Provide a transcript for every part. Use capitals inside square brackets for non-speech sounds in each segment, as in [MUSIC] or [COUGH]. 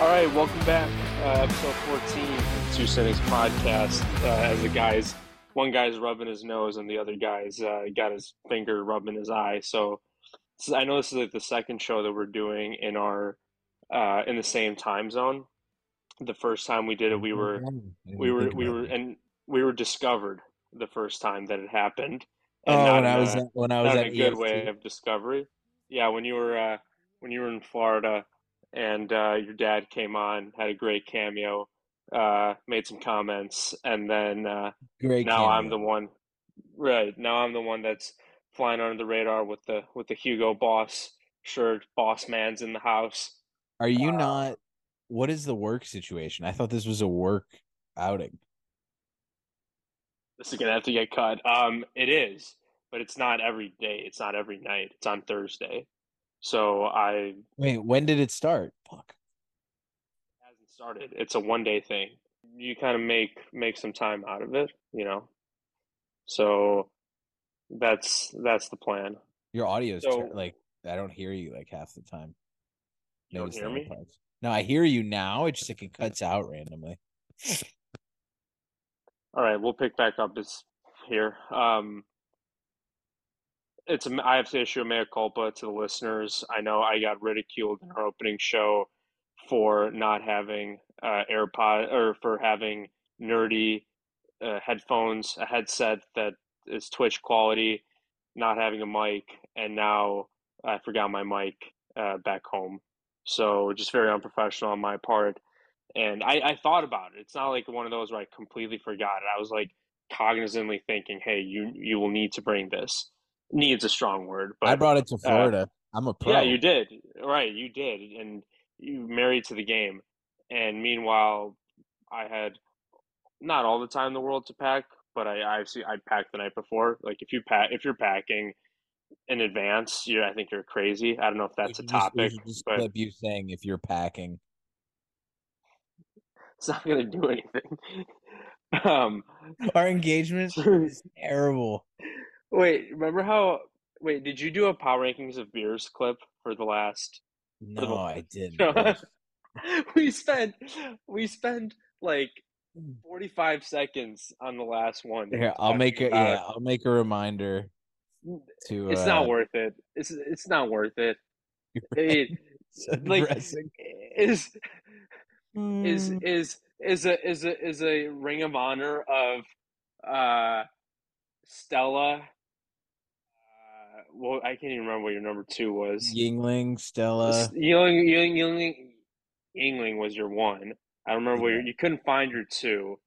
All right, welcome back. Uh, episode 14 of Two Cynics podcast. Uh, as the guys, one guy's rubbing his nose and the other guy's uh, got his finger rubbing his eye. So, so I know this is like the second show that we're doing in our uh, in the same time zone. The first time we did it, we were we were we were and we were discovered the first time that it happened. And Oh, not when I was a- at, when I was at a good EST. way of discovery. Yeah, when you were uh, when you were in Florida and uh, your dad came on, had a great cameo, uh, made some comments, and then uh, Great. now I'm the one. Right now, I'm the one that's flying under the radar with the with the Hugo Boss shirt. Boss man's in the house. Are you uh, not? What is the work situation? I thought this was a work outing. This is gonna have to get cut. Um, it is, but it's not every day. It's not every night. It's on Thursday. So I Wait, when did it start? Fuck. hasn't started. It's a one day thing. You kind of make make some time out of it, you know. So that's that's the plan. Your audio's So- ter- like I don't hear you like half the time. You don't hear me? parts. No, I hear you now. It's just like it cuts out randomly. All right, we'll pick back up this here. Um, it's I have to issue a mea culpa to the listeners. I know I got ridiculed in our opening show for not having uh, AirPod or for having nerdy uh, headphones, a headset that is Twitch quality, not having a mic, and now I forgot my mic uh, back home. So just very unprofessional on my part. And I, I thought about it. It's not like one of those where I completely forgot it. I was like cognizantly thinking, hey, you you will need to bring this. Needs a strong word, but I brought it to Florida. I'm a pro. yeah, you did. Right, you did. And you married to the game. And meanwhile, I had not all the time in the world to pack, but I I see I packed the night before. Like if you pack if you're packing in advance, you I think you're crazy. I don't know if that's a should just- topic, should just but clip you saying if you're packing. it's not gonna do anything. [LAUGHS] um Our engagement [LAUGHS] is terrible. Wait, remember how wait, did you do a power rankings of beers clip for the last No, I didn't. No. [LAUGHS] we spent we spent like 45 seconds on the last one. Here, I'll make a yeah, I'll make a reminder to. It's uh, not worth it. It's it's not worth it. It [LAUGHS] like is is Mm. is is a is a is a ring of honor of uh Stella well I can't even remember what your number 2 was. Yuengling, Stella. Yuengling, Yuengling, Yuengling, Yuengling was your one. I don't remember Yeah. you couldn't find your two.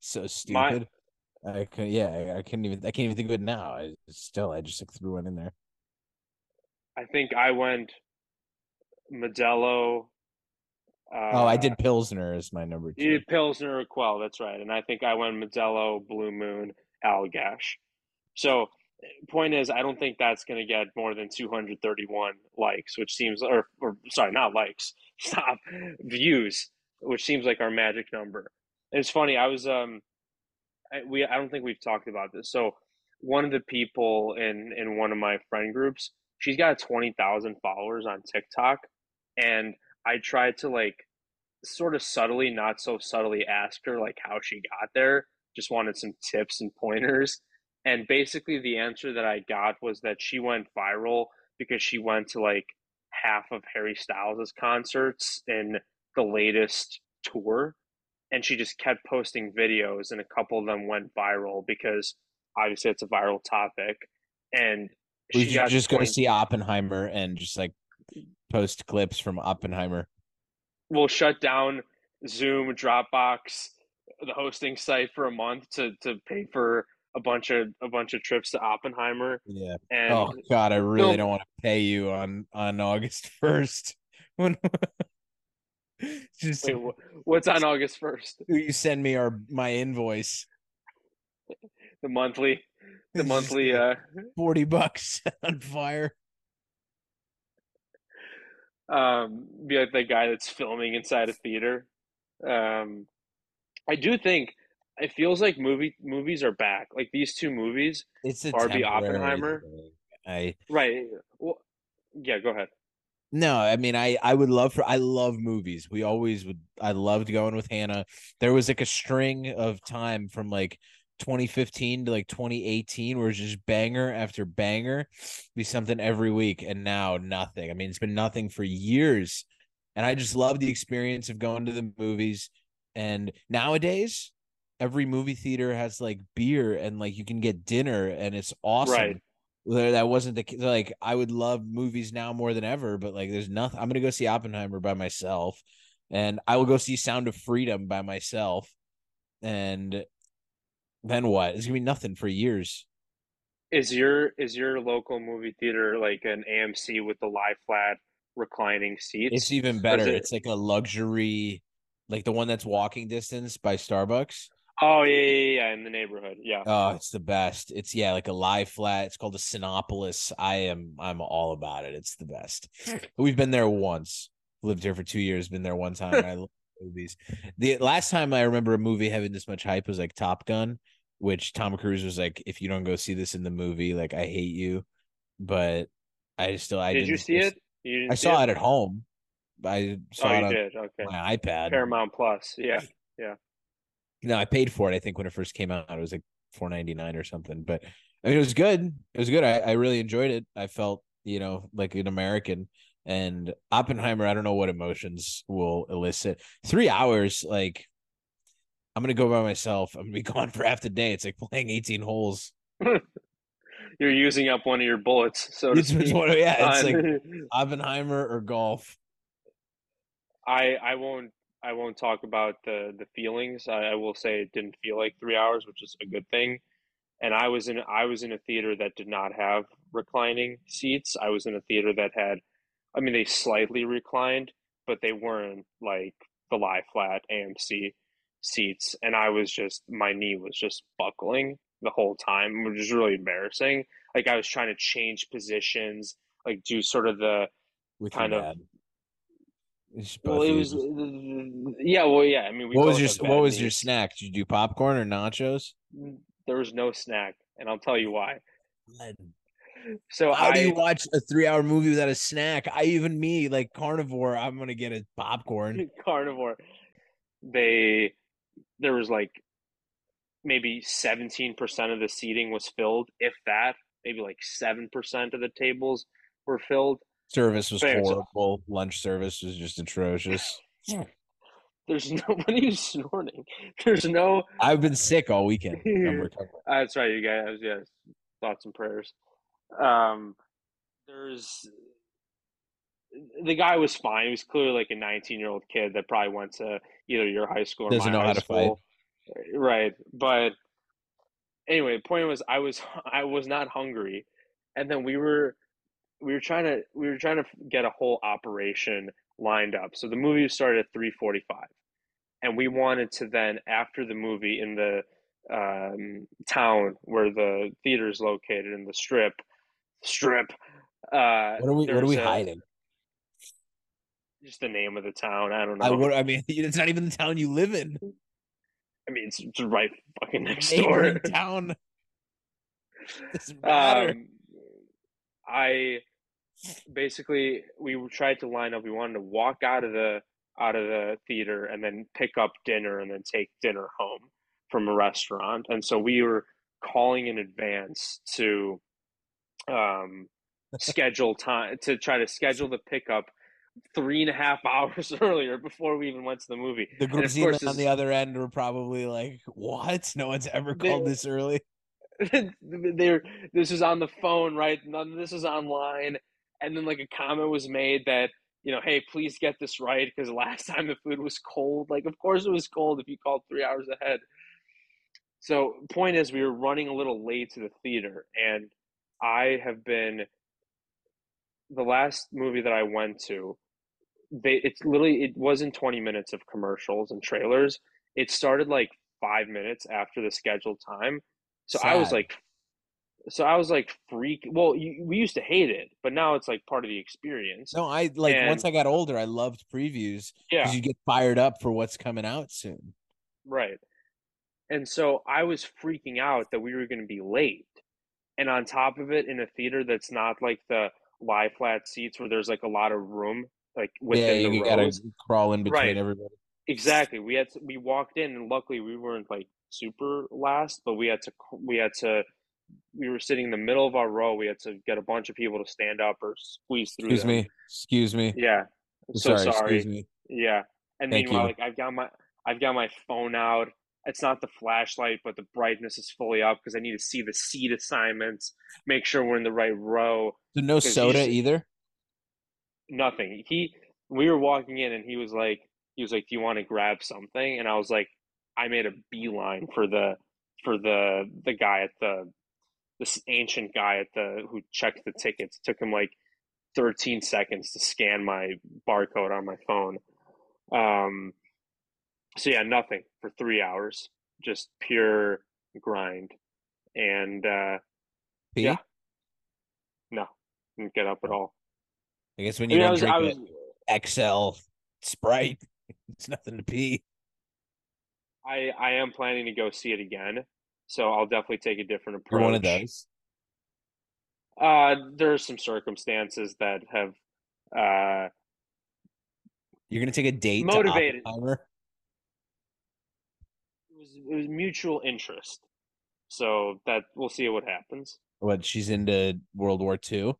so My- stupid. I could, yeah, I, I couldn't even. I can't even think of it now. I still, I just like threw one in there. I think I went Modelo. Uh, oh, I did Pilsner as my number You two. did Pilsner Urquell, that's right. And I think I went Modelo, Blue Moon, Allagash. So, point is, I don't think that's going to get more than 231 likes, which seems, or, or sorry, not likes, [LAUGHS] stop, views, which seems like our magic number. It's funny, I was, um, I, we, I don't think we've talked about this. So, one of the people in, in one of my friend groups, she's got 20,000 followers on TikTok. And I tried to like sort of subtly, not so subtly ask her like how she got there. Just wanted some tips and pointers. And basically the answer that I got was that she went viral because she went to like half of Harry Styles' concerts in the latest tour. And she just kept posting videos and a couple of them went viral because obviously it's a viral topic. And We should just go to see Oppenheimer and just like post clips from Oppenheimer. We'll shut down Zoom, Dropbox, the hosting site for a month to to pay for a bunch of a bunch of trips to Oppenheimer. Yeah. And oh God, I really no- don't want to pay you on on August [LAUGHS] first. When [LAUGHS] just wait, what's on August first? you send me our my invoice. The monthly, the monthly. Uh, forty bucks [LAUGHS] on fire. um, be like the guy that's filming inside a theater. Um, I do think it feels like movie movies are back. Like these two movies, It's a Barbie Oppenheimer? thing. I right? Well, yeah. Go ahead. No, I mean I I would love for I love movies. We always would I loved going with Hannah. There was like a string of time from like 2015 to like 2018 where it's just banger after banger be something every week and now nothing. I mean it's been nothing for years. And I just love the experience of going to the movies and nowadays every movie theater has like beer and like you can get dinner and it's awesome. Right. That wasn't the like I would love movies now more than ever, but like there's nothing. I'm gonna go see Oppenheimer by myself, and I will go see Sound of Freedom by myself, and then what? It's gonna be nothing for years. Is your is your local movie theater like an AMC with the lie flat reclining seats? It's even better. it It's like a luxury, like the one that's walking distance by Starbucks. Oh yeah, yeah, yeah, in the neighborhood. Yeah. Oh, it's the best. It's yeah, like a live flat. It's called a Cinépolis. I am I'm all about it. It's the best. [LAUGHS] We've been there once. Lived here for two years. Been there one time. I [LAUGHS] love movies. The last time I remember a movie having this much hype was like Top Gun, which Tom Cruise was like, "If you don't go see this in the movie, like I hate you." But I still I Did you see it? You I see saw it? it at home. I Oh, saw it you on did. Okay. my iPad. Paramount Plus. Yeah. Yeah. No, I paid for it. I think when it first came out, it was like four ninety nine or something. But I mean, it was good. It was good. I, I really enjoyed it. I felt, you know, like an American. And Oppenheimer, I don't know what emotions will elicit. Three hours, like I'm gonna go by myself. I'm gonna be [LAUGHS] gone for half the day. It's like playing 18 holes. [LAUGHS] You're using up one of your bullets, so It's, it's one, yeah, it's uh, like [LAUGHS] Oppenheimer or golf. I I won't I won't talk about the the feelings. I, I will say it didn't feel like three hours, which is a good thing. And I was in I was in a theater that did not have reclining seats. I was in a theater that had, I mean, they slightly reclined, but they weren't like the lie flat AMC seats. And I was just my knee was just buckling the whole time, which is really embarrassing. Like I was trying to change positions, like do sort of the with kind of dad. Well, it was you. Uh, yeah, well, yeah. I mean, we What was your what was your snack? Did you do popcorn or nachos? Mm, there was no snack, and I'll tell you why. So How do you watch a three hour movie without a snack? I even me, like carnivore, I'm gonna get a popcorn. [LAUGHS] carnivore. They there was like maybe 17% of the seating was filled, if that. Maybe like 7% of the tables were filled. Service was But anyways, horrible. Lunch service was just atrocious. There's no [LAUGHS] what are you snorting? There's no I've been sick all weekend. [LAUGHS] That's right, you guys. Yes, thoughts and prayers. Um, there's the guy was fine. He was clearly like a 19 year old kid that probably went to either your high school or Doesn't my know high how to fight. school. Right, but anyway, the point was I was [LAUGHS] I was not hungry, and then we were we were trying to we were trying to get a whole operation lined up. So the movie started at 3:45, and we wanted to then after the movie in the um, town where the theater is located in the strip strip. Uh, What are we what are we a- hiding? Just the name of the town. I don't know. I what I mean [LAUGHS] it's not even the town you live in. I mean, it's, it's right fucking next door. Town. [LAUGHS] Doesn't matter. Um, I basically we tried to line up. We wanted to walk out of the out of the theater and then pick up dinner and then take dinner home from a restaurant. And so we were calling in advance to um, [LAUGHS] schedule time to try to schedule the pickup three and a half [LAUGHS] hours earlier before we even went to the movie. the group of course, on the other end were probably like, "What? No one's ever They- called this early." [LAUGHS] there this is on the phone right none of this is online and then like a comment was made that you know hey please get this right because last [LAUGHS] time the food was cold. Like of course it was cold if you called three hours ahead. So point is we were running a little late to the theater and i have been the last movie that i went to they it's literally it wasn't 20 minutes of commercials and trailers. It started like five minutes after the scheduled time. So I was like, so I was like freak. Well, you, we used to hate it, but now it's like part of the experience. No, I like once I got older, I loved previews Yeah, you get fired up for what's coming out soon. right. And so I was freaking out that we were going to be late, and on top of it, in a theater that's not like the lie flat seats where there's like a lot of room, like within Yeah, you the gotta crawl in between Right. everybody. Exactly. We had to, we walked in and luckily we weren't like super last, but we had to we had to we were sitting in the middle of our row. We had to get a bunch of people to stand up or squeeze through Excuse them. me. Excuse me. Yeah. I'm So sorry, sorry. Excuse me. Yeah. And Thank meanwhile, you. like I've got my I've got my phone out. It's not the flashlight, but the brightness is fully up because I need to see the seat assignments, make sure we're in the right row. So no soda either. Nothing. He we were walking in and he was like he was like, Do you want to grab something? And I was like, I made a beeline for the for the the guy at the this ancient guy at the who checked the tickets. It took him like 13 seconds to scan my barcode on my phone. Um so yeah, nothing for three hours. Just pure grind. And uh Pee? Yeah. no, didn't get up at all. I guess when I you mean, I don't was, drink I was XL Sprite, [LAUGHS] it's nothing to pee. I I am planning to go see it again, so I'll definitely take a different approach. You're one of those. Uh, there are some circumstances that have uh You're gonna take a date Motivated. to Oppenheimer. it was it was mutual interest, so that we'll see what happens. What? She's into World War II.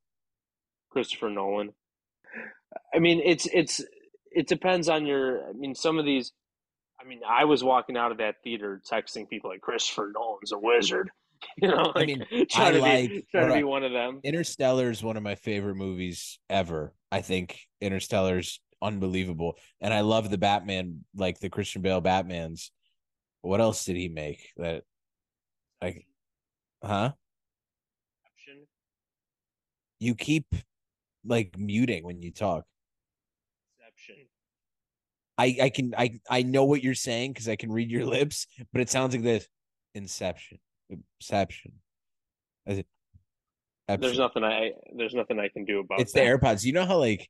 Christopher Nolan. I mean, it's it's it depends on your. I mean, some of these. I mean, I was walking out of that theater texting people like Christopher Nolan's a wizard. [LAUGHS] You know, I mean, [LAUGHS] trying I to like- be trying to be one of them. Interstellar is one of my favorite movies ever. I think Interstellar's unbelievable, and I love the Batman, like the Christian Bale Batman's. What else did he make that? Like, huh? You keep like muting when you talk. Inception. I I can I I know what you're saying because I can read your [LAUGHS] lips, but it sounds like this. Inception. Inception. Is it? There's nothing I there's nothing I can do about It's the. AirPods. You know how like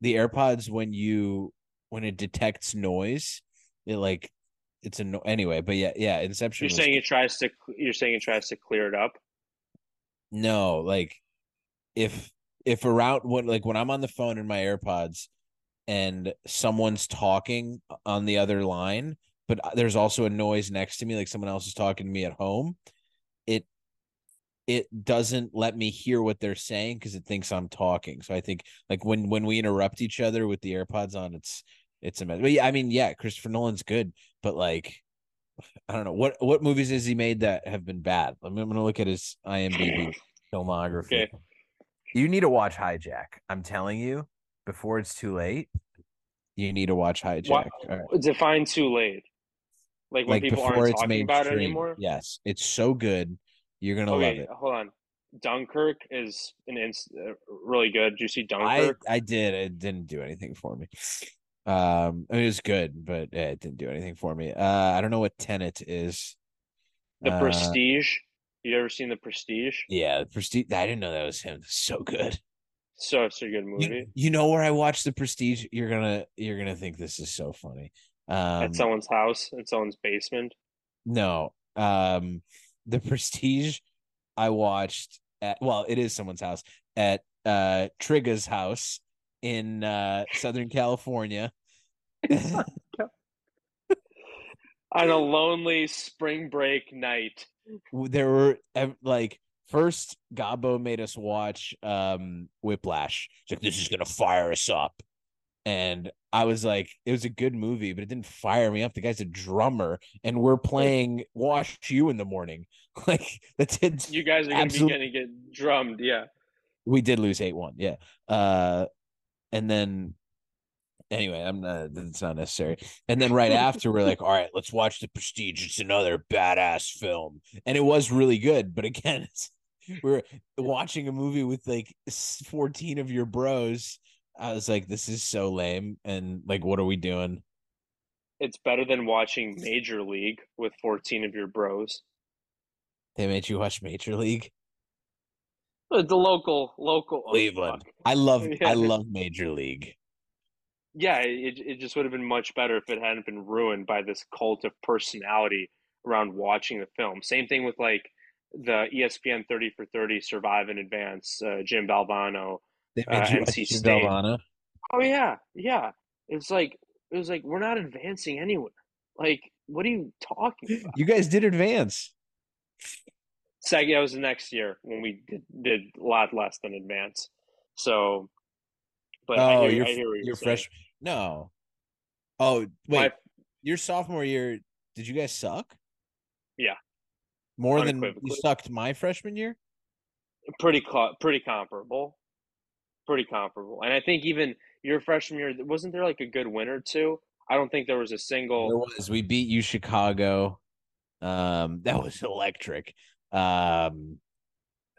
the AirPods when you when it detects noise, it like it's a no anyway. But yeah, yeah. Inception. You're was- saying it tries to you're saying it tries to clear it up. no, like if if around when like when I'm on the phone in my AirPods and someone's talking on the other line, but there's also a noise next to me, like someone else is talking to me at home, it it doesn't let me hear what they're saying because it thinks I'm talking. So I think like when when we interrupt each other with the AirPods on, it's it's a mess. But yeah, I mean, yeah, Christopher Nolan's good, but like I don't know what what movies has he made that have been bad. I'm, I'm gonna look at his IMDb [CLEARS THROAT] filmography. Okay. You need to watch Hijack. I'm telling you, before it's too late. You need to watch Hijack. What All right. define too late? Like when Like people before aren't it's talking about it anymore? Yes, it's so good. You're gonna okay, love it. hold on. Dunkirk is an ins- uh, really good. Did you see I Dunkirk? I did. It didn't do anything for me. Um, I mean, it was good, but yeah, it didn't do anything for me. Uh, I don't know what Tenet is. the Uh, Prestige. You ever seen The Prestige? Yeah, the Prestige. I didn't know that was him. So good. So it's a good movie. you know where I watched the Prestige? You're gonna you're gonna think this is so funny. Um, At someone's house, at someone's basement. No. Um The Prestige I watched at well, it is someone's house at uh Trigga's house in uh Southern California. [LAUGHS] On a lonely spring break night. there were like first Gabo made us watch um Whiplash. He's like, this is gonna fire us up. And I was like, it was a good movie, but it didn't fire me up. The guy's a drummer, and we're playing Wash You in the morning. [LAUGHS] Like that's it. You guys are gonna be gonna get drummed, yeah. we did lose 8-1 yeah uh and then anyway i'm not it's not necessary and then right [LAUGHS] after we're like all right let's watch the prestige it's another badass film and it was really good but again [LAUGHS] it's, we're watching a movie with like 14 of your bros i was like this is so lame and like what are we doing It's better than watching Major League with 14 of your bros. they made you watch major league The local, local. oh, cleveland fuck. i love [LAUGHS] Yeah. i love major league Yeah, it, it just would have been much better if it hadn't been ruined by this cult of personality around watching the film. Same thing with like the ESPN 30 for 30 Survive and Advance, uh, Jim Valvano, They uh, you NC State. Valvano. Oh yeah, yeah. It's like it was like we're not advancing anywhere. Like, what are you talking [GASPS] about? You guys did advance. Second, that was the next year when we did, did a lot less than advance. So, but I Oh, hear, you're I hear what you're you're fresh. No. Oh wait, My- your sophomore year. Did you guys suck? Yeah. More than you sucked my freshman year. pretty co- pretty comparable, pretty comparable. And I think even your freshman year, wasn't there like a good win or two? I don't think there was a single There was. We beat you, Chicago. Um, that was electric. Um,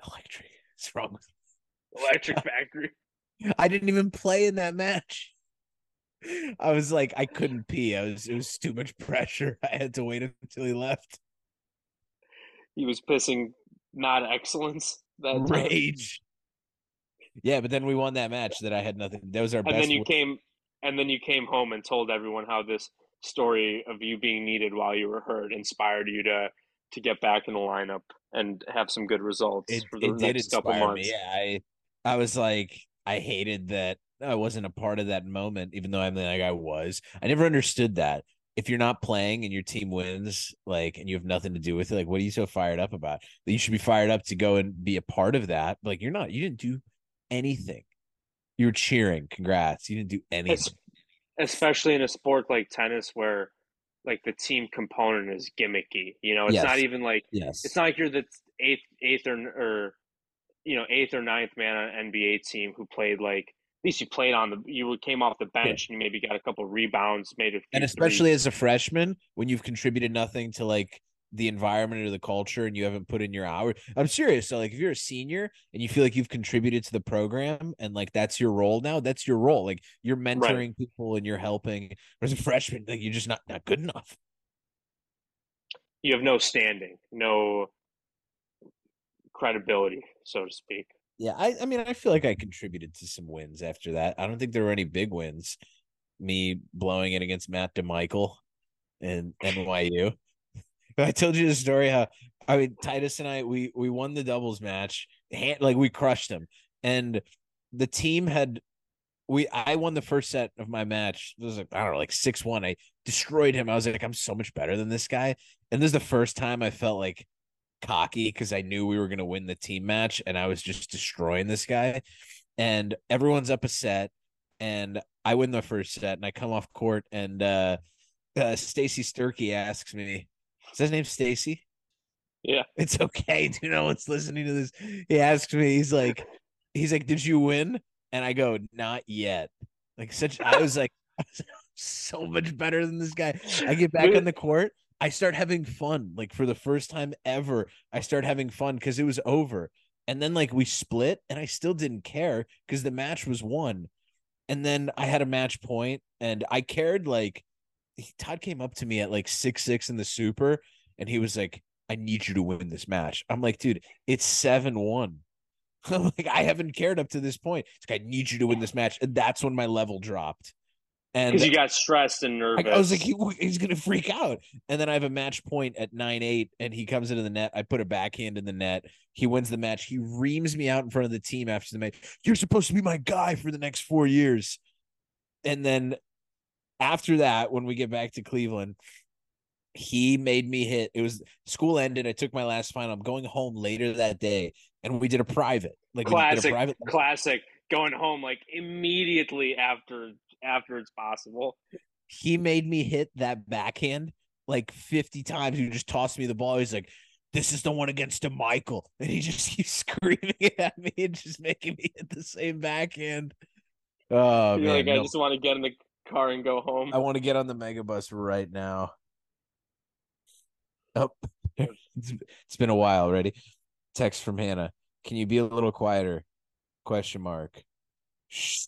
electric. What's wrong with [LAUGHS] Electric Factory. I didn't even play in that match. I was like, I couldn't pee. I was it was too much pressure. [LAUGHS] I had to wait until he left. He was pissing not excellence [LAUGHS] that time. Rage. Yeah, but then we won that match that I had nothing. That was our And best. then you win. came, and then you came home and told everyone how this story of you being needed while you were hurt inspired you to to get back in the lineup and have some good results it, for the it did couple inspire months. me. Yeah, I I was like, I hated that I wasn't a part of that moment, even though I'm like I was. I never understood that. If you're not playing and your team wins, like, and you have nothing to do with it, like, what are you so fired up about? That you should be fired up to go and be a part of that. Like, you're not. You didn't do anything. You were cheering. Congrats. You didn't do anything. Especially in a sport like tennis where like the team component is gimmicky. You know, it's Yes. not even like yes. it's not like you're the eighth eighth or or you know eighth or ninth man on an NBA team who played like least you played on the you came off the bench and you maybe got a couple rebounds, made a few and especially threes. as a freshman when you've contributed nothing to like the environment or the culture and you haven't put in your hour i'm serious so like if you're a senior and you feel like you've contributed to the program and like that's your role now that's your role like you're mentoring people and you're helping As a freshman like you're just not not good enough you have no standing, no credibility, so to speak. Yeah i i mean i feel like i contributed to some wins after that i don't think there were any big wins me blowing it against matt demichael and nyu [LAUGHS] I told you the story how I mean Titus and I we we won the doubles match, hand, like we crushed him, and the team had we I won the first set of my match. It was like I don't know, like six one. I destroyed him. I was like, I'm so much better than this guy, and this is the first time I felt like cocky because I knew we were gonna win the team match, and I was just destroying this guy, and everyone's up a set, and I win the first set, and I come off court, and uh, uh Stacy Sturkey asks me. Is his name Stacy? Yeah. [LAUGHS] It's okay. Do no one's listening to this? He asks me, he's like, he's like, Did you win? And I go, Not yet. Like such I was like [LAUGHS] so much better than this guy. I get back on the court. I start having fun. Like for the first time ever, I start having fun because it was over. And then like we split and I still didn't care because the match was won. And then I had a match point and I cared like Todd came up to me at like six six in the super, and he was like, "I need you to win this match." I'm like, "Dude, it's seven one." [LAUGHS] I'm like, I haven't cared up to this point. It's like, I need you to win this match, and that's when my level dropped. And Because you got stressed and nervous. I was like, he, he's gonna freak out. And then I have a match point at nine eight, and he comes into the net. I put a backhand in the net. He wins the match. He reams me out in front of the team after the match. You're supposed to be my guy for the next four years. And then after that, when we get back to Cleveland, he made me hit. It was school ended. I took my last final. I'm going home later that day, and we did a private. Like classic, private. classic. Going home like immediately after after it's possible. he made me hit that backhand like 50 times. He just tossed me the ball. He's like, this is the one against Michael. And he just [LAUGHS] keeps screaming [LAUGHS] at me and just making me hit the same backhand. Oh, You're man. like, I just want to get in the car and go home. I want to get on the mega bus right now. Oh, [LAUGHS] it's, it's been a while. already. Text from Hannah. Can you be a little quieter? Question mark. Shh.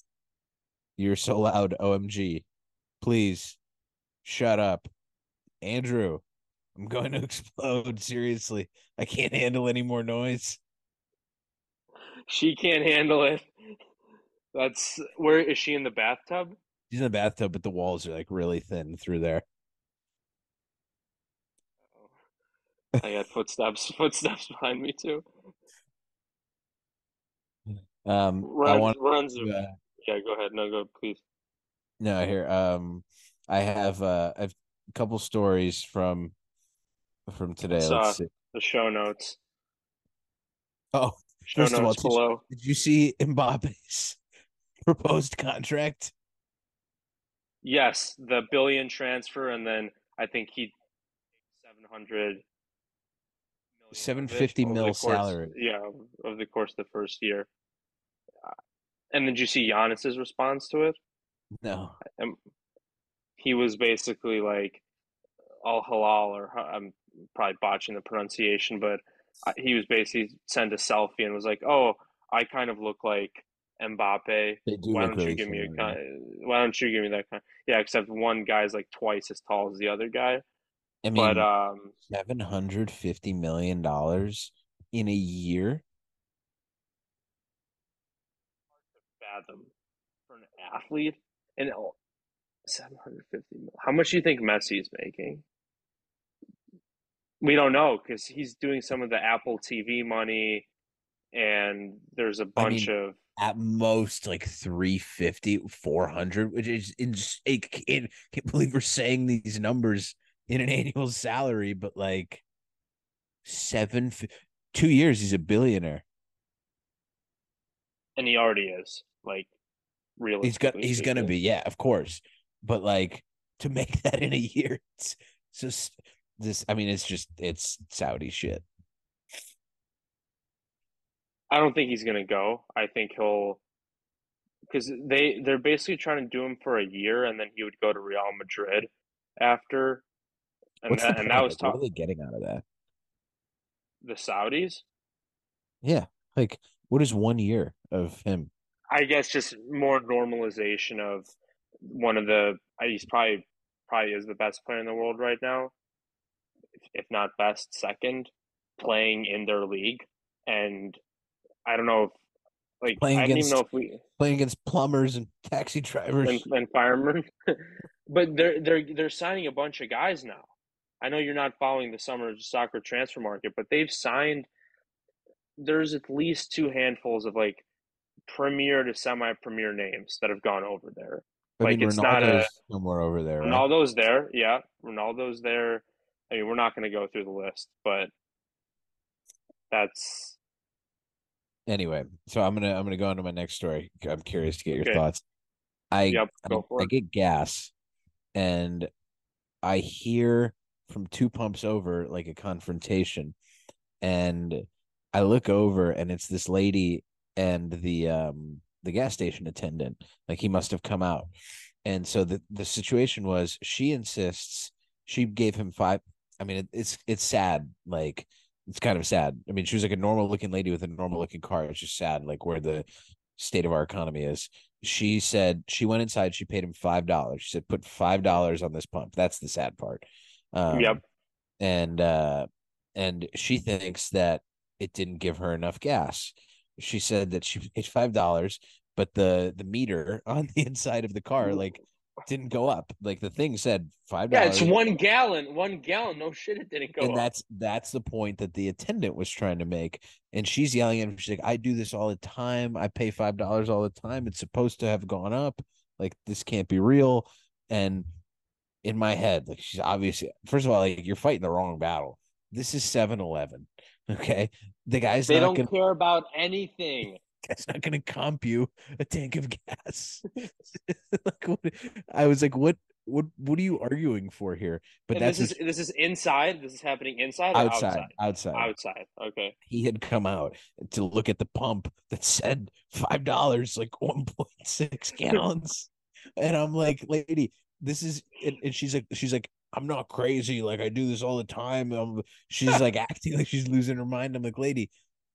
You're so loud. OMG. Please shut up. Andrew, I'm going to [LAUGHS] explode. Seriously. I can't handle any more noise. She can't handle it. That's where is she in the bathtub? She's in the bathtub, but the walls are like really thin through there. I got footsteps, [LAUGHS] footsteps behind me too. Um, I Runs, want runs. to, uh, yeah, go ahead. No, go please. no here. Um, I have uh, I have a couple stories from from today. It's, Let's uh, see. the show notes. Oh, Show First of all, notes did you- below. did you see Mbappe's [LAUGHS] proposed contract? Yes, the billion transfer, and then I think he seven hundred. 750 mil salary. Yeah, of the course of the first year. And did you see Giannis's response to it? No. And he was basically like al halal, or I'm probably botching the pronunciation, but uh, he was basically sent a selfie and was like, "Oh, I kind of look like Mbappe. They do Why don't really you give me a kind? Why don't you give me that kind? Yeah, except one guy's like twice as tall as the other guy. I mean, But um, seven hundred fifty million dollars in a year. Fathom for an athlete and oh, 750. How much do you think Messi's making? We don't know because he's doing some of the Apple TV money, and there's a bunch mean, of At most, like 350, 400, which is ins- I can't, can't believe we're saying these numbers in an [LAUGHS] annual salary, but like seven, two years, he's a billionaire. and he already is like really, He's got, he's gonna be, yeah, of course. But like to make [LAUGHS] that in a year, it's just this. I mean, it's just it's Saudi shit. I don't think he's gonna go. I think he'll because they they're basically trying to do him for a year, and then he would go to Real Madrid after. And What's that, the and that was what are they getting out of that? the Saudis. Yeah, like what is one year of him? I guess just more normalization of one of the he's probably probably is the best player in the world right now, if not best, second, playing in their league. And I don't know if like Playing I even against- know if we Playing against plumbers and taxi drivers. and, and firemen. [LAUGHS] but they're they're they're signing a bunch of guys now. I know you're not following the summer soccer transfer market, but they've signed there's at least two handfuls of like premier to semi premier names that have gone over there. I like, mean, it's not a- Ronaldo's somewhere over there. Right? Ronaldo's there, yeah. Ronaldo's there. I mean, we're not going to go through the list, but that's Anyway, so I'm gonna I'm gonna go on to my next story. I'm curious to get your Okay. thoughts. I Yep, I, I get gas, and I hear from two pumps over like a confrontation, and I look over and it's this lady and the um the gas station attendant. Like he must have come out, and so the the situation was she insists she gave him five. I mean, it, it's it's sad. Like it's kind of sad. I mean, she was like a normal looking lady with a normal looking car. It's just sad, like where the state of our economy is. She said she went inside. She paid him five dollars. She said, "Put five dollars on this pump." That's the sad part. Um, Yep. And uh, and she thinks that it didn't give her enough gas. She said that she paid five dollars, but the the meter [LAUGHS] on the inside of the car like didn't go up. Like the thing said five dollars. yeah, it's one gallon, one gallon. No shit, it didn't go. and up. that's that's the point that the attendant was trying to make and she's yelling at him she's like i do this all the time i pay five dollars all the time it's supposed to have gone up like this can't be real and in my head like she's obviously first of all like you're fighting the wrong battle this is 7-eleven okay the guy's they not don't gonna care about anything. [LAUGHS] guy's not gonna comp you a tank of gas [LAUGHS] like what i was like what what what are you arguing for here but and that's this is his- this is inside. This is happening inside or outside outside. outside Outside. Okay. he had come out to look at the pump that said five dollars, like one point six gallons, and I'm like, lady, this is, and, and she's like, she's like, I'm not crazy, like I do this all the time. Um, she's like acting like she's losing her mind. I'm like, lady,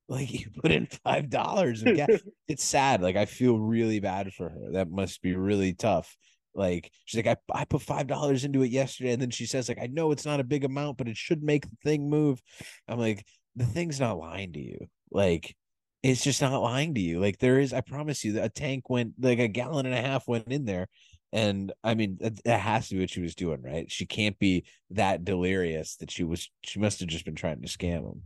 like you put in five dollars [LAUGHS] it's sad. Like I feel really bad for her. That must be really tough. Like she's like, I, I put five dollars into it yesterday, and then she says, like, I know it's not a big amount, but it should make the thing move. I'm like, the thing's not lying to you. Like, it's just not lying to you. Like, there is, I promise you, a tank went like a gallon and a half went in there. And I mean, that, has to be what she was doing, right? She can't be that delirious that she was, she must have just been trying to scam him.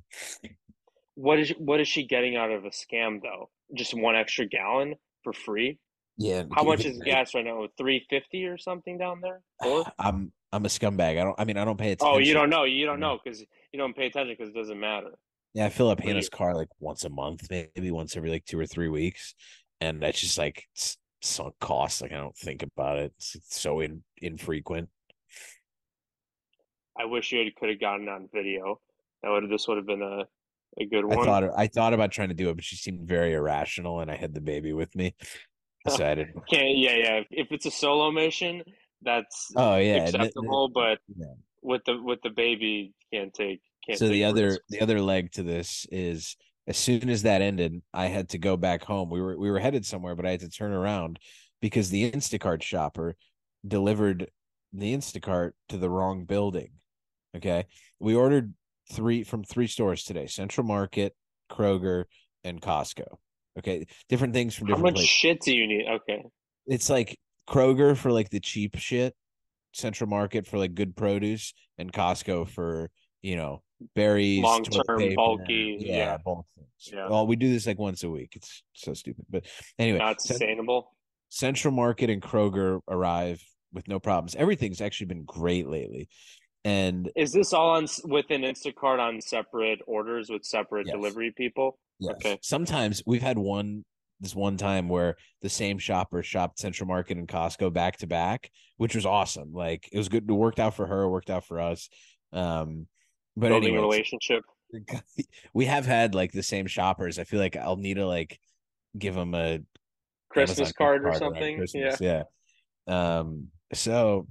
What is what is she getting out of a scam though? just one extra gallon for free. Yeah. How much is gas right now? Three fifty or something down there? Four? [SIGHS] I'm I'm a scumbag. I don't. I mean, I don't pay attention. Oh, you don't know. You don't mm-hmm. know because you don't pay attention because it doesn't matter. Yeah, I fill up Hannah's car like once a month, maybe once every like two or three weeks, and that's just like sunk cost. Like I don't think about it. It's, it's so in, infrequent. I wish you could have gotten on video. That would this would have been a a good one. I thought I thought about trying to do it, but she seemed very irrational, and I had the baby with me, [LAUGHS] so I didn't. Can't yeah yeah. If, if it's a solo mission, that's Oh yeah. and th- th- acceptable. But yeah. with the with the baby, can't take can't. so take the other the other leg to this is as soon as that ended i had to go back home we were we were headed somewhere but i had to turn around because the instacart shopper delivered the instacart to the wrong building okay we ordered three from three stores today central market kroger and costco okay different things from different How much places shit do you need? Okay. it's like Kroger for like the cheap shit, Central Market for like good produce, and Costco for you know berries, toilet Long-term, bulky, yeah, yeah. bulk things. Yeah. Well, we do this like once a week. It's so stupid, but anyway, Not sustainable. Central Market and Kroger arrive with no problems. Everything's actually been great lately, and Is this all on within Instacart on separate orders with separate Yes. delivery people? Yes. Okay. Sometimes we've had one this one time where the same shopper shopped Central Market and Costco back to back, which was awesome. Like it was good. It worked out for her. It worked out for us. Um, but Building anyways, relationship. [LAUGHS] we have had like the same shoppers. I feel like I'll need to like give them a Christmas Amazon card or something. Yeah. Yeah. Um. So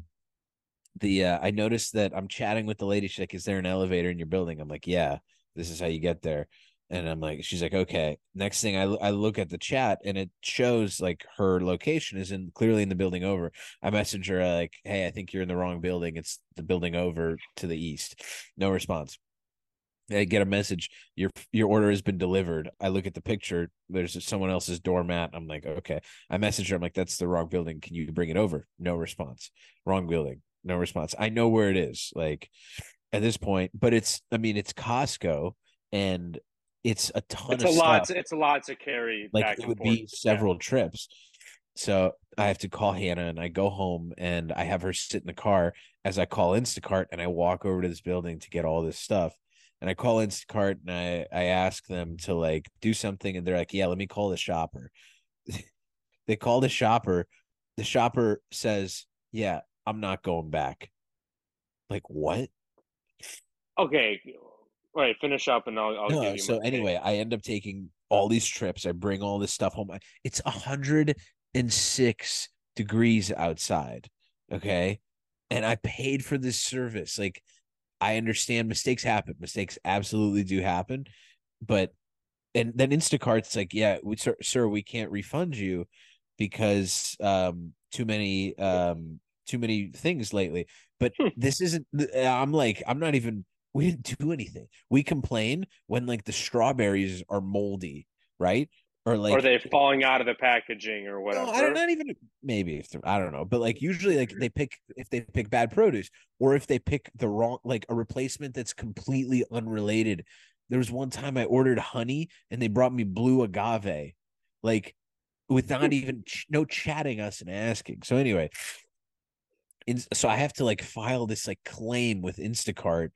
the uh, I noticed that I'm chatting with the lady. She's like, "Is there an elevator in your building?" I'm like, "Yeah. This is how you get there." And I'm like, she's like, "Okay." Next thing I I look at the chat and it shows like her location is in clearly in the building over. I message her uh, like, "Hey, I think you're in the wrong building. It's the building over to the east." No response. I get a message. Your your order has been delivered. I look at the picture. There's someone else's doormat. I'm like, okay. I message her. I'm like, that's the wrong building. Can you bring it over? No response. Wrong building. No response. I know where it is. Like at this point, but it's. I mean, it's Costco, and it's a ton It's of a lot. To, it's a lot to carry. Like back it would forth. be Yeah. several trips. So I have to call Hannah, and I go home, and I have her sit in the car as I call Instacart, and I walk over to this building to get all this stuff and I call Instacart and I I ask them to like do something and they're like, "Yeah, let me call the shopper." [LAUGHS] they call the shopper. The shopper says, "Yeah, I'm not going back." Like what? Okay. All right. Finish up, and I'll. I'll no, give you so anyway, I end up taking all these trips. I bring all this stuff home. It's a hundred and six degrees outside. Okay. And I paid for this service. Like, I understand mistakes happen. Mistakes absolutely do happen. But, and then Instacart's like, yeah, we, sir, sir, we can't refund you because um too many um too many things lately. But Hmm. this isn't, I'm like, I'm not even we didn't do anything. We complain when like the strawberries are moldy, right? Or like are they falling out of the packaging or no, whatever. I don't not even maybe if I don't know, but like usually like they pick if they pick bad produce or if they pick the wrong like a replacement that's completely unrelated. There was one time I ordered honey and they brought me blue agave, like without [LAUGHS] even ch- no chatting us and asking. So anyway, in, so I have to like file this like claim with Instacart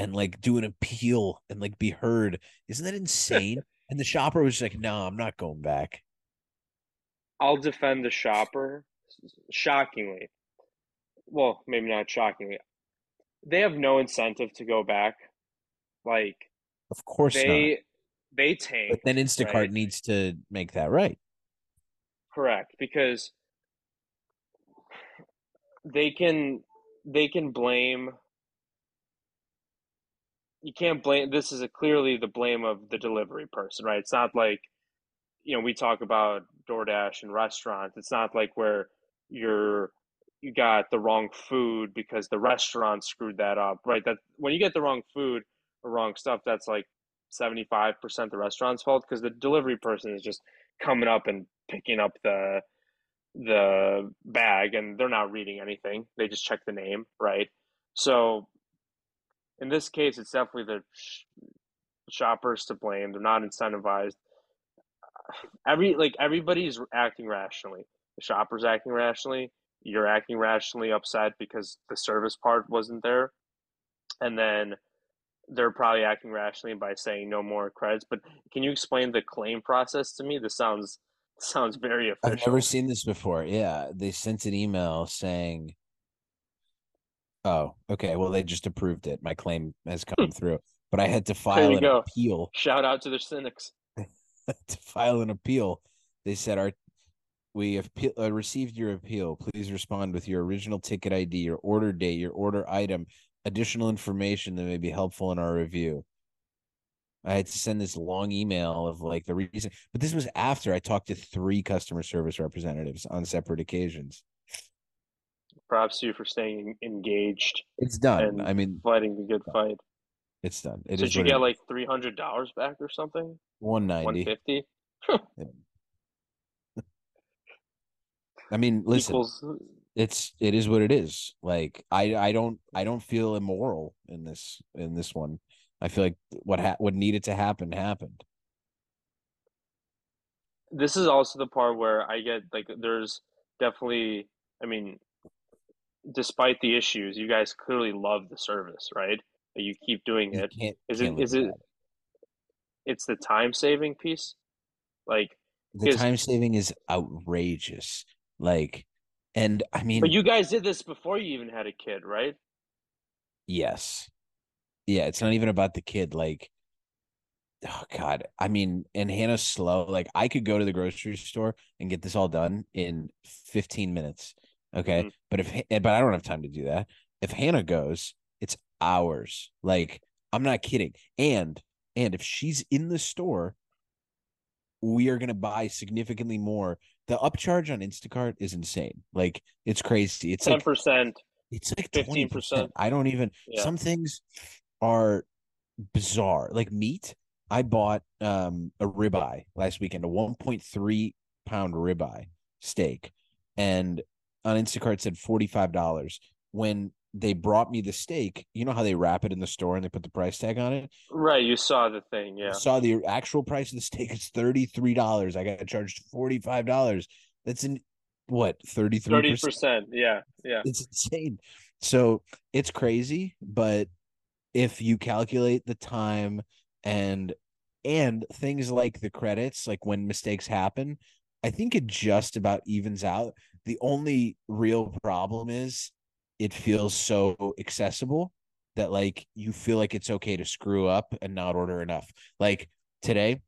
and like do an appeal and like be heard. Isn't that insane? [LAUGHS] and the shopper was like, "No, I'm not going back." I'll defend the shopper. Shockingly, well, maybe not shockingly, they have no incentive to go back. Like Of course not. they they tank. But then Instacart right? needs to make that right. Correct, because they can they can blame you can't blame this is a clearly the blame of the delivery person, right? It's not like you know, we talk about DoorDash and restaurants. It's not like where you're you got the wrong food because the restaurant screwed that up, right? That when you get the wrong food or wrong stuff, that's like 75% the restaurant's fault because the delivery person is just coming up and picking up the the bag and they're not reading anything. They just check the name, right? So in this case, it's definitely the sh- shoppers to blame. They're not incentivized. every like everybody's acting rationally. The shopper's acting rationally. You're acting rationally upset because the service part wasn't there, and then they're probably acting rationally by saying no more credits. But can you explain the claim process to me? This sounds [LAUGHS] sounds very official. I've never seen this before. Yeah, they sent an email saying, "Oh, okay. Well, they just approved it. My claim has come through." But I had to file an go. appeal. Shout out to the cynics. [LAUGHS] to file an appeal. They said our we have uh, received your appeal. Please respond with your original ticket ID, your order date, your order item, additional information that may be helpful in our review. I had to send this long email of like the reason, but this was after I talked to three customer service representatives on separate occasions. Props to you for staying engaged. It's done. I mean, fighting the good fight. it's done. It did you get like three hundred dollars back or something? 190. One fifty [LAUGHS] I mean, [LAUGHS] listen, equals. it's it is what it is. Like I I don't I don't feel immoral in this in this one. I feel like what ha- what needed to happen happened. This is also the part where I get like there's definitely. I mean, despite the issues, you guys clearly love the service, right? You keep doing You it. can't Is can't it is it that. it's the time saving piece? Like the time saving is outrageous. Like and I mean but you guys did this before you even had a kid, right? yes. Yeah, it's not even about the kid like oh god. I mean, and Hannah's slow. Like I could go to the grocery store and get this all done in 15 minutes. Okay? Mhm. But if but I don't have time to do that. If Hannah goes, it's hours. Like I'm not kidding. And and if she's in the store, we are going to buy significantly more. The upcharge on Instacart is insane. Like it's crazy. It's Ten like percent. it's like 15%. 20%. I don't even Yeah. some things are bizarre. Like meat. I bought um a ribeye last weekend, a 1.3 pound ribeye steak, and on Instacart said $45. When they brought me the steak, you know how they wrap it in the store and they put the price tag on it? Right, you saw the thing, yeah. I saw the actual price of the steak is $33. I got charged $45. That's in what, 33%? Thirty percent, yeah, yeah. It's insane. So it's crazy, but if you calculate the time and and things like the credits, like when mistakes happen, I think it just about evens out. The only real problem is it feels so accessible that like you feel like it's okay to screw up and not order enough. Like today,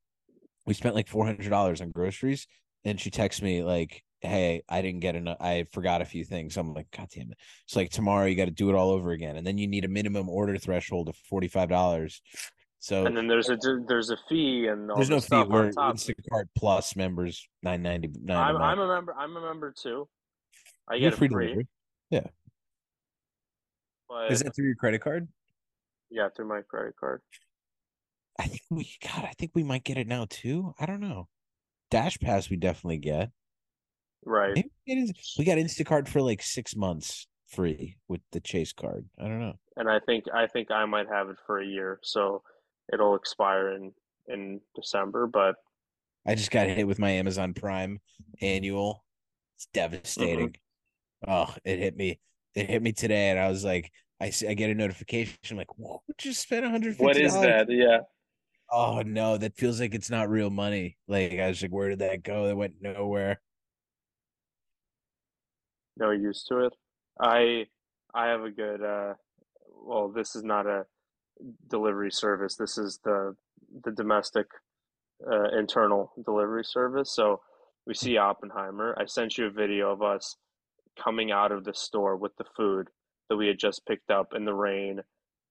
we spent like four hundred dollars on groceries, and she texts me like, "Hey, I didn't get enough. I forgot a few things." I'm like, "God damn it!" It's like tomorrow you got to do it all over again, and then you need a minimum order threshold of forty five dollars. So And then there's a there's a fee and all there's no fee. We're. Instacart Plus members, nine ninety nine. I'm I'm a member. I'm a member too. I You're get free it free, delivery. but Is that through your credit card? yeah, through my credit card. I think we God, I think we might get it now too. I don't know. Dash Pass we definitely get. Right. We got Instacart for like six months free with the Chase card. I don't know. And I think I think I might have it for a year, so it'll expire in in December. But I just got hit with my Amazon Prime annual. It's devastating. Oh, it hit me. It hit me today, and I was like, I see, I get a notification. I'm like, whoa, just spent 150. what is that? Yeah. Oh no, that feels like it's not real money. Like I was like, where did that go? That went nowhere. no use to it. I I have a good uh well this is not a delivery service. This is the the domestic uh, internal delivery service. So we see Oppenheimer. I sent you a video of us coming out of the store with the food that we had just picked up in the rain.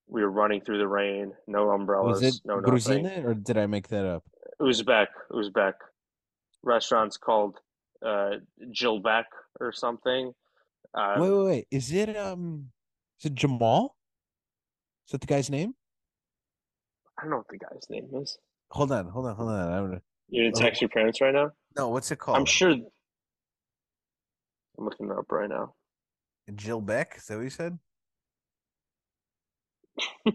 We were running through the rain, no umbrellas, Was it no nothing. Or did I make that up? Uzbek, Uzbek. Restaurant's called uh, Jilbek or something. Uh, wait, wait, wait. Is it um is it Jamal? Is that the guy's name? I don't know what the guy's name is. Hold on, hold on, hold on. I'm gonna You gonna Oh. text your parents right now? No, what's it called? I'm sure. I'm looking it up right now. Jill Beck, is that what you said? [LAUGHS]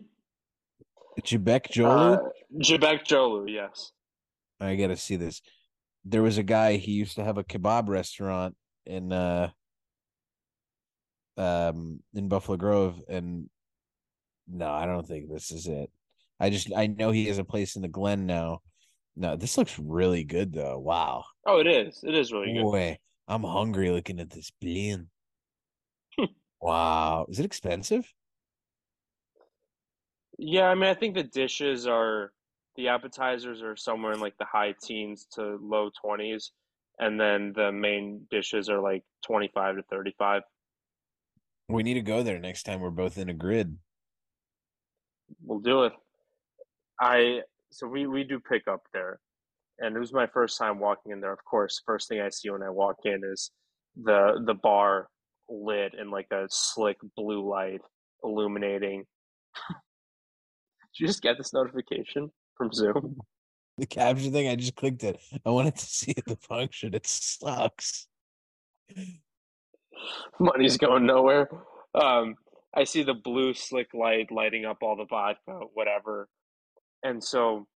Jebek Jolu? Uh, Jebek Jolu, yes. I gotta see this. there was a guy he used to have a kebab restaurant in uh um in Buffalo Grove and no, I don't think this is it. I just I know he has a place in the Glen now. No, this looks really good though. Wow. Oh, it is. It is really good. Boy, I'm hungry looking at this blin. Hmm. wow. Is it expensive? Yeah, I mean, I think the dishes are the appetizers are somewhere in like the high teens to low 20s, and then the main dishes are like 25 to 35. We need to go there next time we're both in a grid. We'll do it. I so we we do pick up there, and it was my first time walking in there. Of course, first thing I see when I walk in is the the bar lit in like a slick blue light illuminating. [LAUGHS] Did you just get this notification from Zoom? [LAUGHS] The capture thing, I just clicked it. I wanted to see the function. It sucks. [SIGHS] Money's going nowhere. Um, I see the blue slick light lighting up all the vodka, whatever. And so